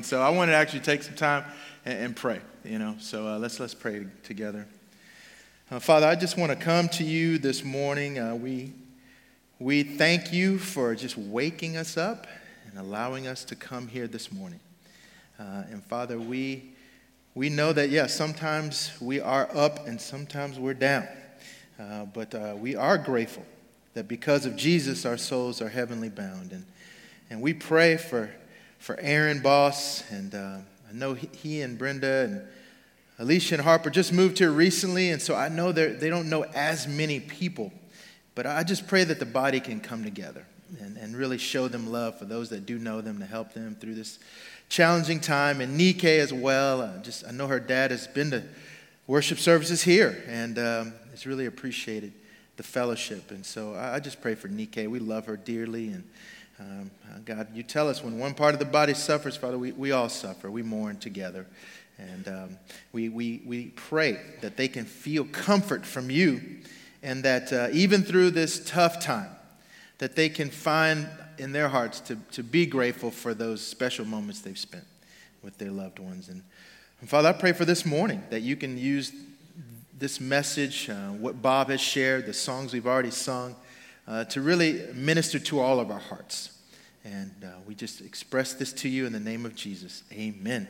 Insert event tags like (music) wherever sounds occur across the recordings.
And so I wanted to actually take some time and, and pray, you know. So uh, let's, let's pray together. Uh, Father, I just want to come to you this morning. Uh, we, we thank you for just waking us up and allowing us to come here this morning. Uh, and Father, we, we know that, yes, sometimes we are up and sometimes we're down. Uh, but uh, we are grateful that because of Jesus, our souls are heavenly bound. And, and we pray for, for Aaron Boss, and uh, I know he, and Brenda and Alicia and Harper just moved here recently, and so I know they don't know as many people. But I just pray that the body can come together and, and really show them love for those that do know them to help them through this challenging time. And Nike as well. Uh, just I know her dad has been to worship services here, and um, it's really appreciated the fellowship. And so I, I just pray for Nike. We love her dearly, and um, uh, God, you tell us when one part of the body suffers, Father, we, we all suffer. We mourn together. And um, we, we, we pray that they can feel comfort from you and that uh, even through this tough time, that they can find in their hearts to, to be grateful for those special moments they've spent with their loved ones. And, and Father, I pray for this morning that you can use this message, uh, what Bob has shared, the songs we've already sung, uh, to really minister to all of our hearts. And uh, we just express this to you in the name of Jesus. Amen.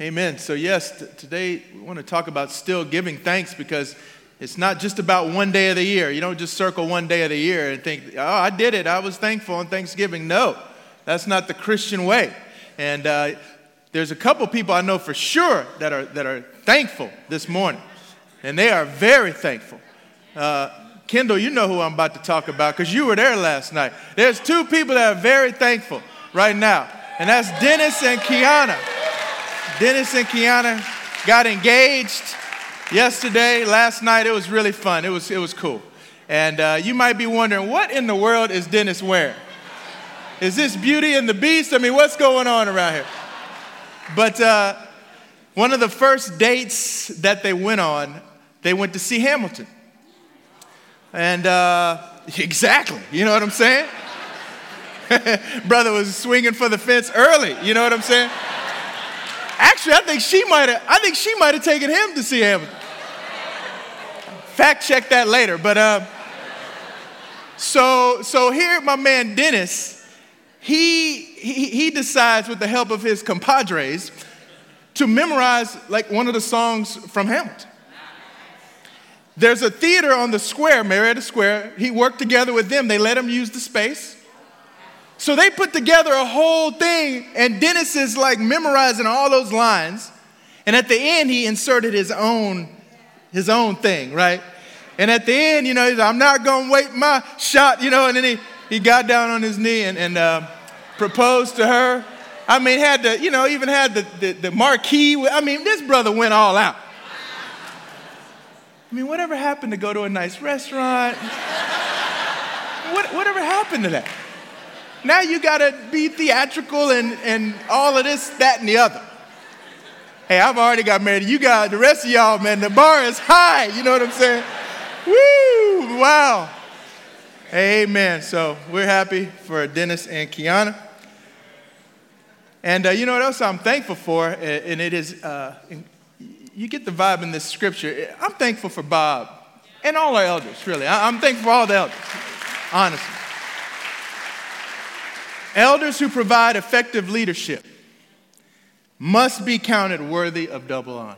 Amen. So, yes, t- today we want to talk about still giving thanks because it's not just about one day of the year. You don't just circle one day of the year and think, oh, I did it. I was thankful on Thanksgiving. No, that's not the Christian way. And uh, there's a couple people I know for sure that are, that are thankful this morning, and they are very thankful. Uh, Kendall, you know who I'm about to talk about because you were there last night. There's two people that are very thankful right now, and that's Dennis and Kiana. Dennis and Kiana got engaged yesterday, last night. It was really fun. It was, it was cool. And uh, you might be wondering, what in the world is Dennis wearing? Is this Beauty and the Beast? I mean, what's going on around here? But uh, one of the first dates that they went on, they went to see Hamilton. And uh, exactly, you know what I'm saying? (laughs) Brother was swinging for the fence early, you know what I'm saying? Actually, I think she might have. I think she might have taken him to see Hamilton. Fact check that later, but uh, so so here, my man Dennis, he, he he decides with the help of his compadres to memorize like one of the songs from Hamilton. There's a theater on the square, Marietta Square. He worked together with them. They let him use the space. So they put together a whole thing, and Dennis is like memorizing all those lines. And at the end, he inserted his own, his own thing, right? And at the end, you know, he's like, I'm not gonna wait my shot, you know, and then he, he got down on his knee and, and uh, proposed to her. I mean, had the, you know, even had the, the, the marquee. I mean, this brother went all out. I mean, whatever happened to go to a nice restaurant? what, whatever happened to that? Now you gotta be theatrical and, and all of this, that, and the other. Hey, I've already got married. You got the rest of y'all, man, the bar is high. You know what I'm saying? Woo! Wow. Amen. So we're happy for Dennis and Kiana. And uh, you know what else I'm thankful for? And it is uh, you get the vibe in this scripture. I'm thankful for Bob and all our elders, really. I'm thankful for all the elders, honestly. Elders who provide effective leadership must be counted worthy of double honor,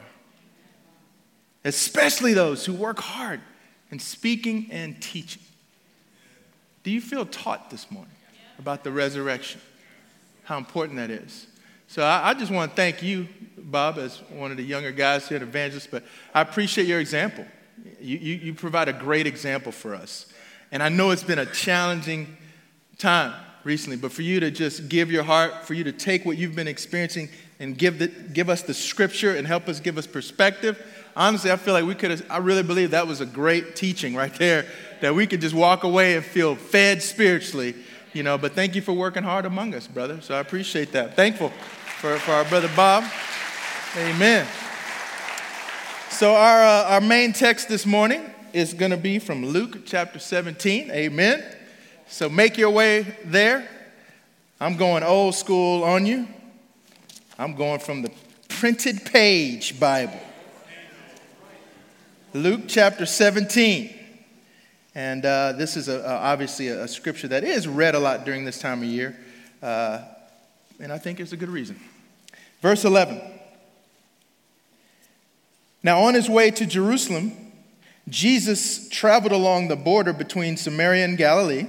especially those who work hard in speaking and teaching. Do you feel taught this morning about the resurrection? How important that is. So I, I, just want to thank you, Bob, as one of the younger guys here at Evangelist, but I appreciate your example. You, you, you provide a great example for us. And I know it's been a challenging time recently, but for you to just give your heart, for you to take what you've been experiencing and give, the, give us the scripture and help us give us perspective, honestly, I feel like we could have, I really believe that was a great teaching right there, that we could just walk away and feel fed spiritually, you know. But thank you for working hard among us, brother. So I appreciate that. Thankful for, for our brother Bob. Amen. So, our, uh, our main text this morning is going to be from Luke chapter 17. Amen. So, make your way there. I'm going old school on you. I'm going from the printed page Bible. Luke chapter 17. And uh, this is a, obviously a, a, scripture that is read a lot during this time of year. Uh, and I think it's a good reason. Verse 11. Now, on his way to Jerusalem, Jesus traveled along the border between Samaria and Galilee.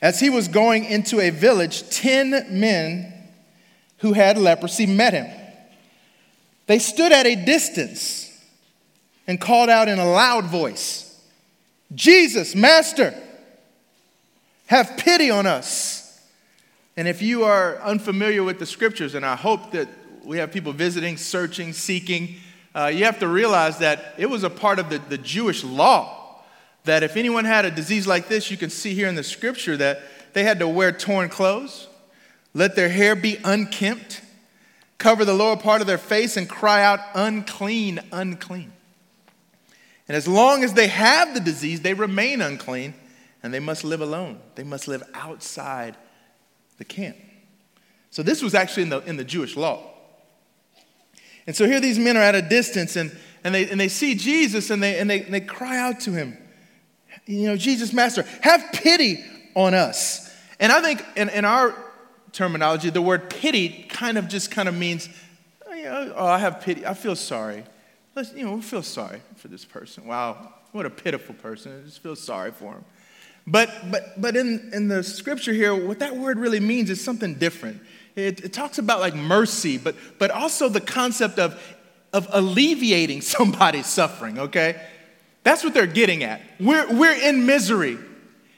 As he was going into a village, 10 men who had leprosy met him. They stood at a distance and called out in a loud voice, Jesus, Master, have pity on us. And if you are unfamiliar with the scriptures, and I hope that we have people visiting, searching, seeking, uh, you have to realize that it was a part of the, the Jewish law that if anyone had a disease like this, you can see here in the scripture that they had to wear torn clothes, let their hair be unkempt, cover the lower part of their face, and cry out, unclean, unclean. And as long as they have the disease, they remain unclean and they must live alone. They must live outside the camp. So this was actually in the, in the Jewish law. And so here these men are at a distance and, and, they, and they see Jesus and they, and, they, they cry out to him, you know, Jesus, Master, have pity on us. And I think in, in our terminology, the word pity kind of just kind of means, oh, oh, I have pity. I feel sorry. Let's, you know, we feel sorry for this person. Wow, what a pitiful person. I just feel sorry for him. But, but, but in, in the scripture here, what that word really means is something different. It, it talks about like mercy, but, but also the concept of, of alleviating (laughs) somebody's suffering, okay? That's what they're getting at. We're, we're in misery.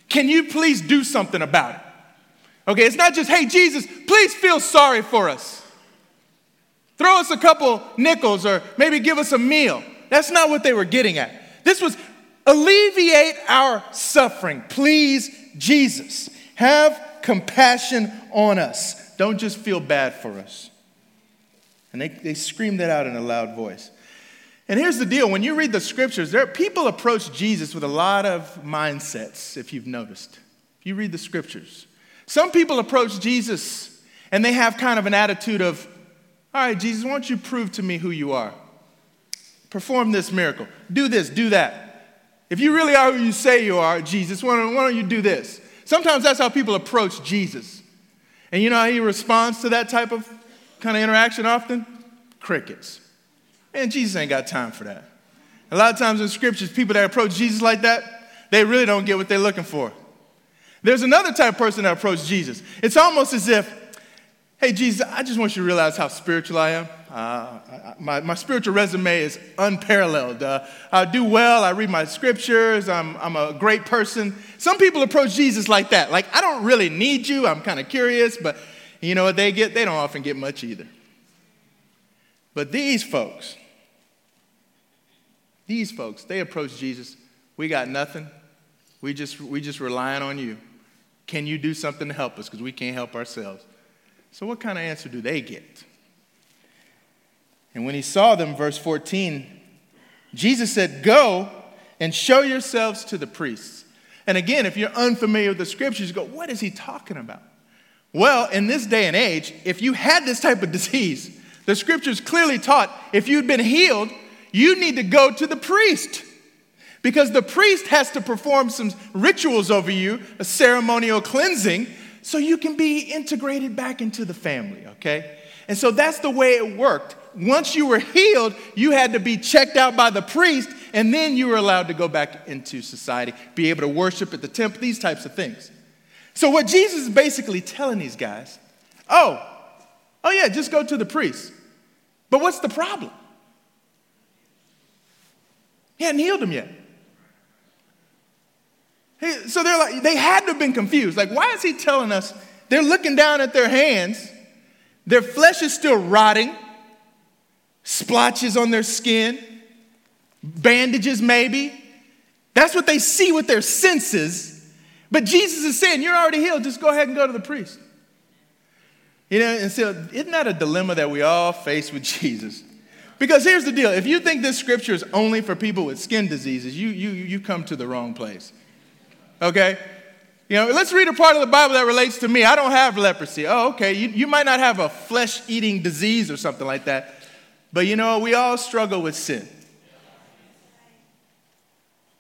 Can you please do something about it? Okay, it's not just, hey, Jesus, please feel sorry for us. Throw us a couple nickels or maybe give us a meal. That's not what they were getting at. This was alleviate our suffering. Please, Jesus, have compassion on us. Don't just feel bad for us. And they, they screamed that out in a loud voice. And here's the deal when you read the scriptures, there, people approach Jesus with a lot of mindsets, if you've noticed. If you read the scriptures, some people approach Jesus and they have kind of an attitude of, All right, Jesus, why don't you prove to me who you are? Perform this miracle. Do this, do that. If you really are who you say you are, Jesus, why don't, why don't you do this? Sometimes that's how people approach Jesus. And you know how he responds to that type of kind of interaction often? Crickets. Man, Jesus ain't got time for that. A lot of times in scriptures, people that approach Jesus like that, they really don't get what they're looking for. There's another type of person that approaches Jesus. It's almost as if, hey, Jesus, I just want you to realize how spiritual I am. Uh, my, my spiritual resume is unparalleled. Uh, I do well, I read my scriptures, I'm, I'm a great person. Some people approach Jesus like that. Like, I don't really need you, I'm kind of curious, but you know what they get? They don't often get much either. But these folks, these folks, they approach Jesus. We got nothing. We just, we just relying on you. Can you do something to help us? Because we can't help ourselves. So, what kind of answer do they get? And when he saw them, verse 14, Jesus said, Go and show yourselves to the priests. And again, if you're unfamiliar with the scriptures, you go, What is he talking about? Well, in this day and age, if you had this type of (laughs) disease, the scriptures clearly taught if you'd been healed, you need to go to the priest. Because the priest has to perform some rituals over you, a ceremonial cleansing, so you can be integrated back into the family, okay? And so that's the way it worked once you were healed, you had to be checked out by the priest, and then you were allowed to go back into society, be able to worship at the temple, these types of things. So, what Jesus is basically telling these guys, oh, oh yeah, just go to the priest. But what's the problem? He hadn't healed them yet. So they're like, they had to have been confused. Like, why is he telling us? They're looking down at their hands, their flesh is still rotting splotches on their skin, bandages maybe. That's what they see with their senses. But Jesus is saying, You're already healed, just go ahead and go to the priest. You know, and so isn't that a dilemma that we all face with (laughs) Jesus? Because here's the deal if you think this scripture is only for people with skin diseases, you, you, you come to the wrong place. Okay? You know, let's read a part of the Bible that relates to me. I don't have leprosy. Oh, okay. You, you might not have a flesh eating disease or something like that. But you know, we all struggle with sin.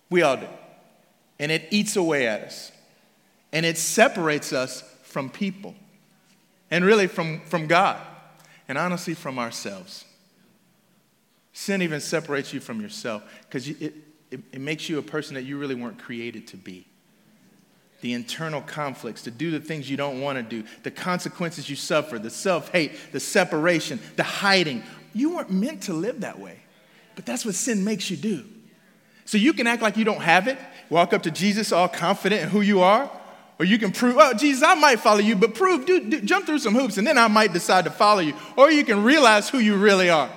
We all do. And it eats away at us. And it separates us from people. And really from, from God. And honestly, from ourselves. Sin even separates you from yourself because it, it, it makes you a person that you really weren't created to be the internal conflicts, to do the things you don't want to do, the consequences you suffer, the self hate, the separation, the hiding. You weren't meant to live that way, but that's what sin makes you do. So you can act like you don't have it, walk up to Jesus all confident in who you are, or you can prove, oh, Jesus, I might follow you, but prove, do, do, jump through some hoops, and then I might decide to follow you. Or you can realize who you really are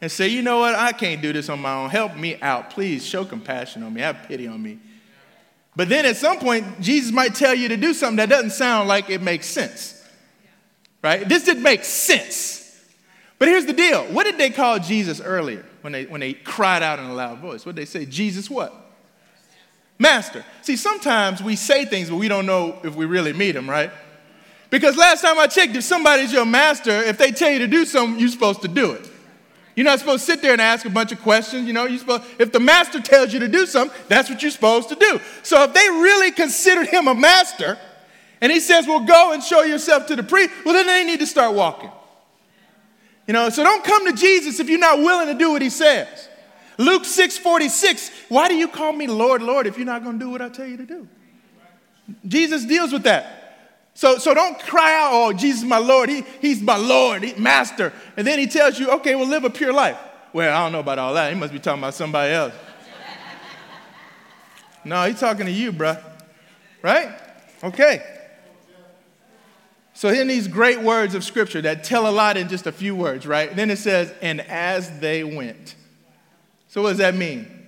and say, you know what, I can't do this on my own. Help me out. Please show compassion on me, have pity on me. But then at some point, Jesus might tell you to do something that doesn't sound like it makes sense. Right? This didn't make sense. But here's the deal. What did they call Jesus earlier when they, when they cried out in a loud voice? What did they say? Jesus what? Master. See, sometimes we say things, but we don't know if we really meet him, right? Because last time I checked, if somebody's your master, if they tell you to do something, you're supposed to do it. You're not supposed to sit there and ask a bunch of questions. You know, you're supposed, if the master tells you to do something, that's what you're supposed to do. So if they really considered him a master, and he says, well, go and show yourself to the priest, well, then they need to start walking. You know, so don't come to Jesus if you're not willing to do what he says. Luke 6 46, why do you call me Lord, Lord, if you're not going to do what I tell you to do? Jesus deals with that. So, so don't cry out, oh, Jesus, my Lord. He, he's my Lord, he, Master. And then he tells you, okay, well, live a pure life. Well, I don't know about all that. He must be talking about somebody else. no, he's talking to you, bruh. Right? Okay. So, in these great words of scripture that tell a lot in just a few words, right? And then it says, and as they went. So, what does that mean?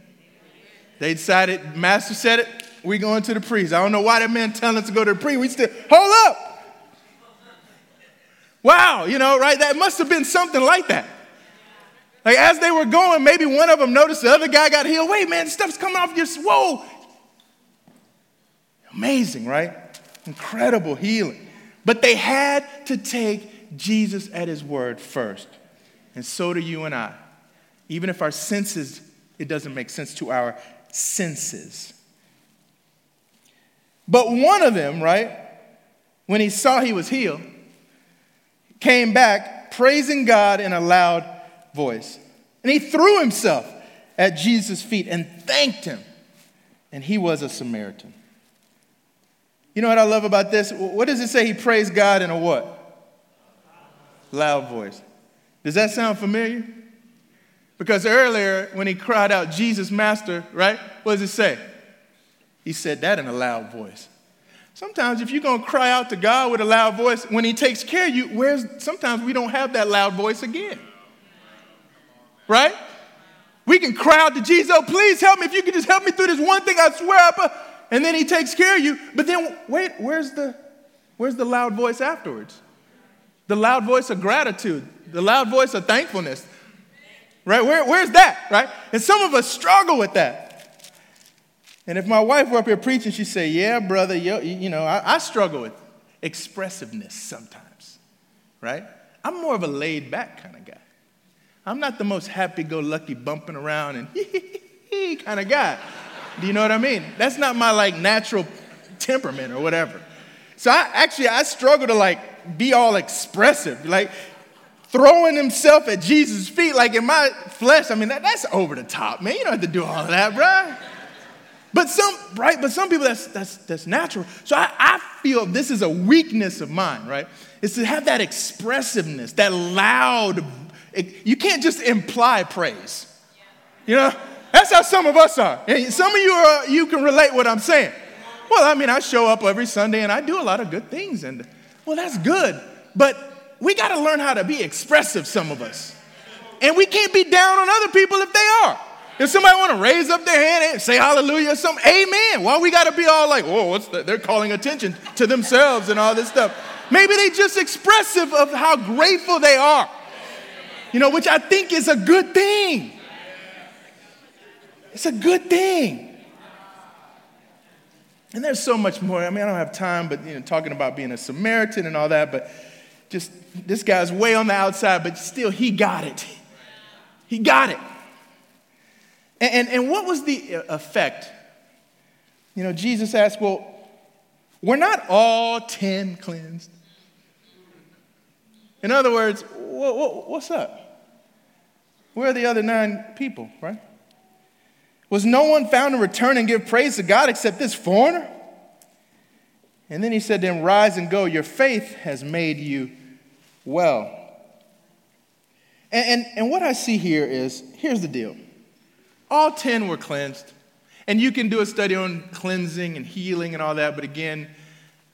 They decided, Master said it, we going to the priest. I don't know why that man telling us to go to the priest. We still, hold up. Wow, you know, right? That must have been something like that. Like as they were going, maybe one of them noticed the other guy got healed. Wait, man, stuff's coming off your, whoa. Amazing, right? Incredible healing. But they had to take Jesus at his word first. And so do you and I. Even if our senses, it doesn't make sense to our senses. But one of them, right, when he saw he was healed, came back praising God in a loud voice. And he threw himself at Jesus' feet and thanked him. And he was a Samaritan. You know what I love about this? What does it say? He praised God in a what? Loud voice. Does that sound familiar? Because earlier, when he cried out, Jesus, Master, right? What does it say? He said that in a loud voice. Sometimes if you're going to cry out to God with a loud voice, when he takes care of you, where's sometimes we don't have that loud voice again. Right? We can cry out to Jesus, oh, please help me. If you could just help me through this one thing, I swear. I, and then he takes care of you. But then wait, where's the where's the loud voice afterwards? The loud voice of gratitude, the loud voice of thankfulness. Right? Where, where's that? Right? And some of us struggle with that. And if my wife were up here preaching, she'd say, Yeah, brother, you, you know, I, I struggle with expressiveness sometimes, right? I'm more of a laid back kind of guy. I'm not the most happy go lucky bumping around and (laughs) kind of guy. Do you know what I mean? That's not my like natural temperament or whatever. So I actually I struggle to like be all expressive, like throwing himself at Jesus' feet, like in my flesh. I mean that, that's over the top, man. You don't have to do all that, bro. But some, right? But some people that's that's that's natural. So I, I feel this is a weakness of mine, right? Is to have that expressiveness, that loud. You can't just imply praise. You know, that's how some of us are. And some of you are you can relate what I'm saying. Well, I mean, I show up every Sunday and I do a lot of good things, and well, that's good. But we got to learn how to be expressive, some of us. And we can't be down on other people if they are. If somebody want to raise up their hand and say hallelujah or something, amen. Why we got to be all like, whoa, what's that? They're calling attention to themselves and all this stuff. Maybe they just expressive of how grateful they are. You know, which I think is a good thing. It's a good thing. And there's so much more. I mean, I don't have time, but you know, talking about being a Samaritan and all that, but just this guy's way on the outside, but still he got it. He got it. And, and, and what was the uh, effect? You know, Jesus asked, Well, we're not all 10 cleansed. In other words, what, what, what's up? Where are the other nine people, right? Was no one found to return and give praise to God except this foreigner? And then he said to him, Rise and go, your faith has made you well. And, and, and what I see here is here's the deal all 10 were cleansed. And you can do a study on cleansing and healing and all that, but again,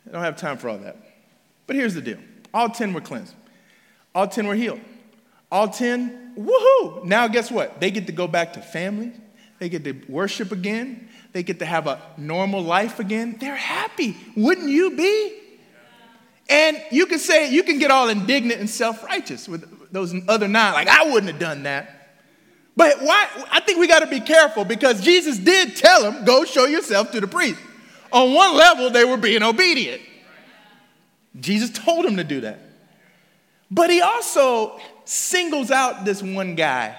I don't have time for all that. But here's the deal all 10 were cleansed, all 10 were healed. All 10, woohoo! Now, guess what? They get to go back to family, they get to worship again, they get to have a normal life again. They're happy. Wouldn't you be? And you can say, you can get all indignant and self righteous with those other nine, like, I wouldn't have done that. But why? I think we got to be careful because Jesus did tell them, go show yourself to the priest. On one level, they were being obedient. Jesus told them to do that. But he also singles out this one guy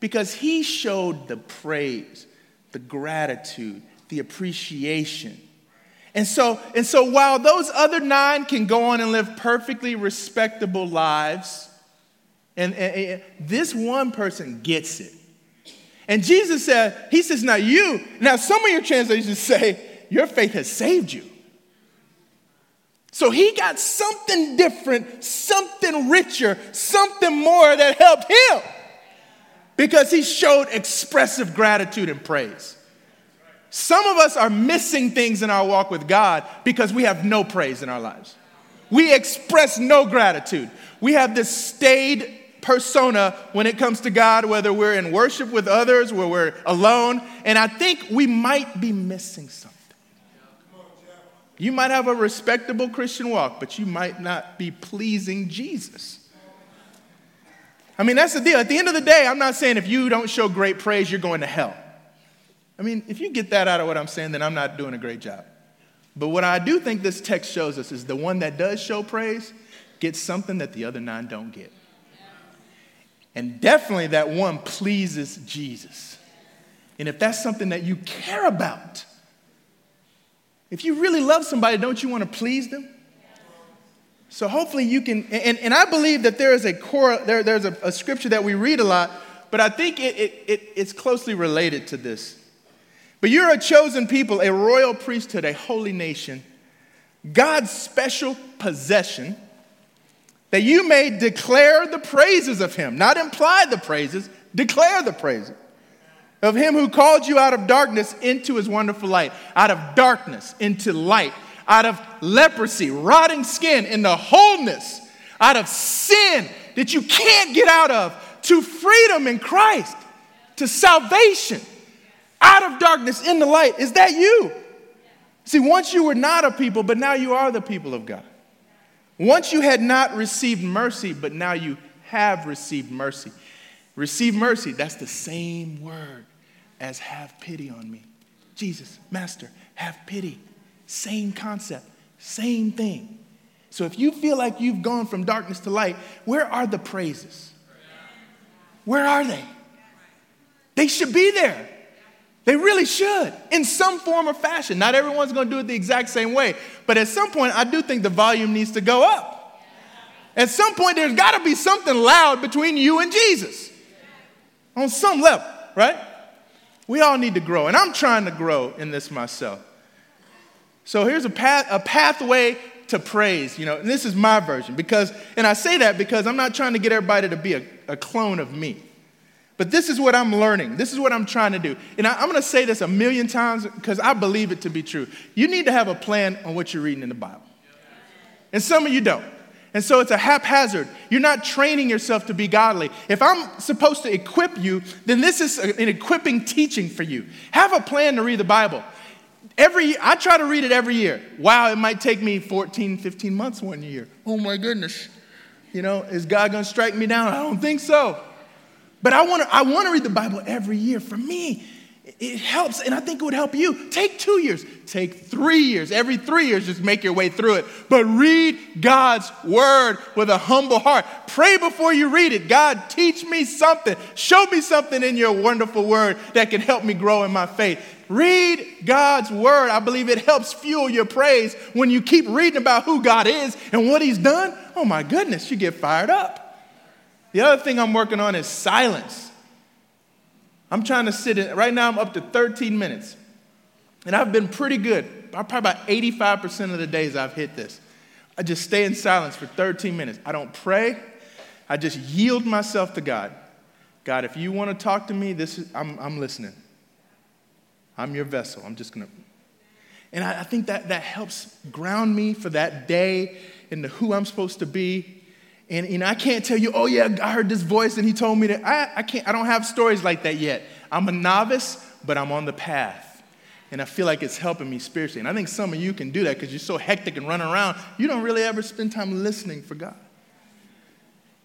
because he showed the praise, the gratitude, the appreciation. And so, and so while those other nine can go on and live perfectly respectable lives, and, and, and this one person gets it. And Jesus said, He says, Now you, now some of your translations say, Your faith has saved you. So he got something different, something richer, something more that helped him because he showed expressive gratitude and praise. Some of us are missing things in our walk with God because we have no praise in our lives. We express no gratitude. We have this staid persona when it comes to God, whether we're in worship with others, where we're alone, and I think we might be missing something. You might have a respectable Christian walk, but you might not be pleasing Jesus. I mean, that's the deal. At the end of the day, I'm not saying if you don't show great praise, you're going to hell. I mean, if you get that out of what I'm saying, then I'm not doing a great job. But what I do think this text shows us is the one that does show praise gets something that the other nine don't get. And definitely that one pleases Jesus. And if that's something that you care about, if you really love somebody, don't you want to please them? So hopefully you can, and, and I believe that there is a core, there, there's a, a scripture that we read a lot, but I think it, it, it, it's closely related to this. But you're a chosen people, a royal priesthood, a holy nation, God's special possession, that you may declare the praises of him, not imply the praises, declare the praises of him who called you out of darkness into his wonderful light, out of darkness into light, out of leprosy, rotting skin, into wholeness, out of sin that you can't get out of, to freedom in Christ, to salvation, out of darkness into light. Is that you? See, once you were not a people, but now you are the people of God. Once you had not received mercy, but now you have received mercy. Receive mercy, that's the same word as have pity on me. Jesus, Master, have pity. Same concept, same thing. So if you feel like you've gone from darkness to light, where are the praises? Where are they? They should be there. They really should, in some form or fashion. Not everyone's going to do it the exact same way, but at some point, I do think the volume needs to go up. At some point, there's got to be something loud between you and Jesus on some level, right? We all need to grow, and I'm trying to grow in this myself. So here's a, path, a pathway to praise, you know, and this is my version because, and I say that because I'm not trying to get everybody to be a, a clone of me. But this is what I'm learning. This is what I'm trying to do. And I, am going to say this a million times because I believe it to be true. You need to have a plan on what you're reading in the Bible. And some of you don't. And so it's a haphazard. You're not training yourself to be godly. If I'm supposed to equip you, then this is an equipping teaching for you. Have a plan to read the Bible. Every I try to read it every year. Wow, it might take me 14, 15 months one year. Oh my goodness. You know, is God going to strike me down? I don't think so. But I want to I want to read the Bible every year. For me, It helps, and I think it would help you. Take two years, take three years. Every three years, just make your way through it. But read God's word with a humble heart. Pray before you read it. God, teach me something. Show me something in your wonderful word that can help me grow in my faith. Read God's word. I believe it helps fuel your praise when you keep reading about who God is and what He's done. Oh my goodness, you get fired up. The other thing I'm working on is silence. I'm trying to sit in, right now I'm up to 13 minutes. And I've been pretty good. Probably about 85% of the days I've hit this. I just stay in silence for 13 minutes. I don't pray. I just yield myself to God. God, if you want to talk to me, this is, I'm, I'm listening. I'm your vessel. I'm just going to. And I, I think that, that helps ground me for that day into who I'm supposed to be and know, I can't tell you, oh yeah, I heard this voice and he told me that. I, I can't, I don't have stories like that yet. I'm a novice, but I'm on the path. And I feel like it's helping me spiritually. And I think some of you can do that because you're so hectic and running around, you don't really ever spend time listening for God.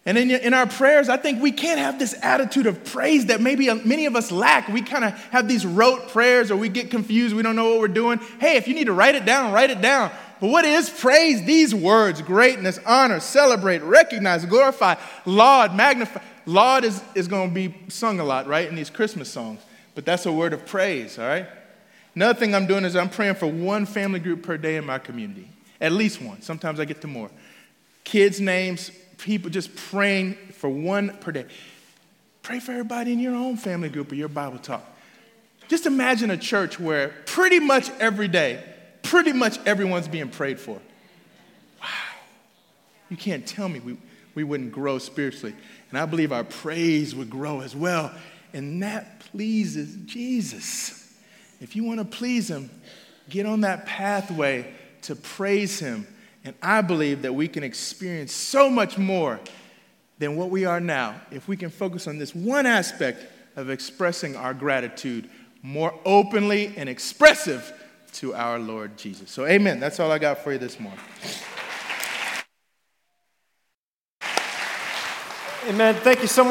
And in, in our prayers, I think we can't have this attitude of praise that maybe uh, many of us lack. We kind of have these rote prayers or we get confused, we don't know what we're doing. Hey, if you need to write it down, write it down. But what is praise? These words greatness, honor, celebrate, recognize, glorify, laud, magnify. Laud is, is going to be sung a lot, right, in these Christmas songs. But that's a word of praise, all right? Another thing I'm doing is I'm praying for one family group per day in my community, at least one. Sometimes I get to more. Kids' names, people just praying for one per day. Pray for everybody in your own family group or your Bible talk. Just imagine a church where pretty much every day pretty much everyone's being prayed for. Wow. You can't tell me we, we wouldn't grow spiritually. And I believe our praise would grow as well. And that pleases Jesus. If you want to please Him, get on that pathway to praise Him. And I believe that we can experience so much more than what we are now if we can focus on this one aspect of expressing our gratitude more openly and expressive to our Lord Jesus. So, amen. That's all I got for you this morning. Amen. Thank you so much.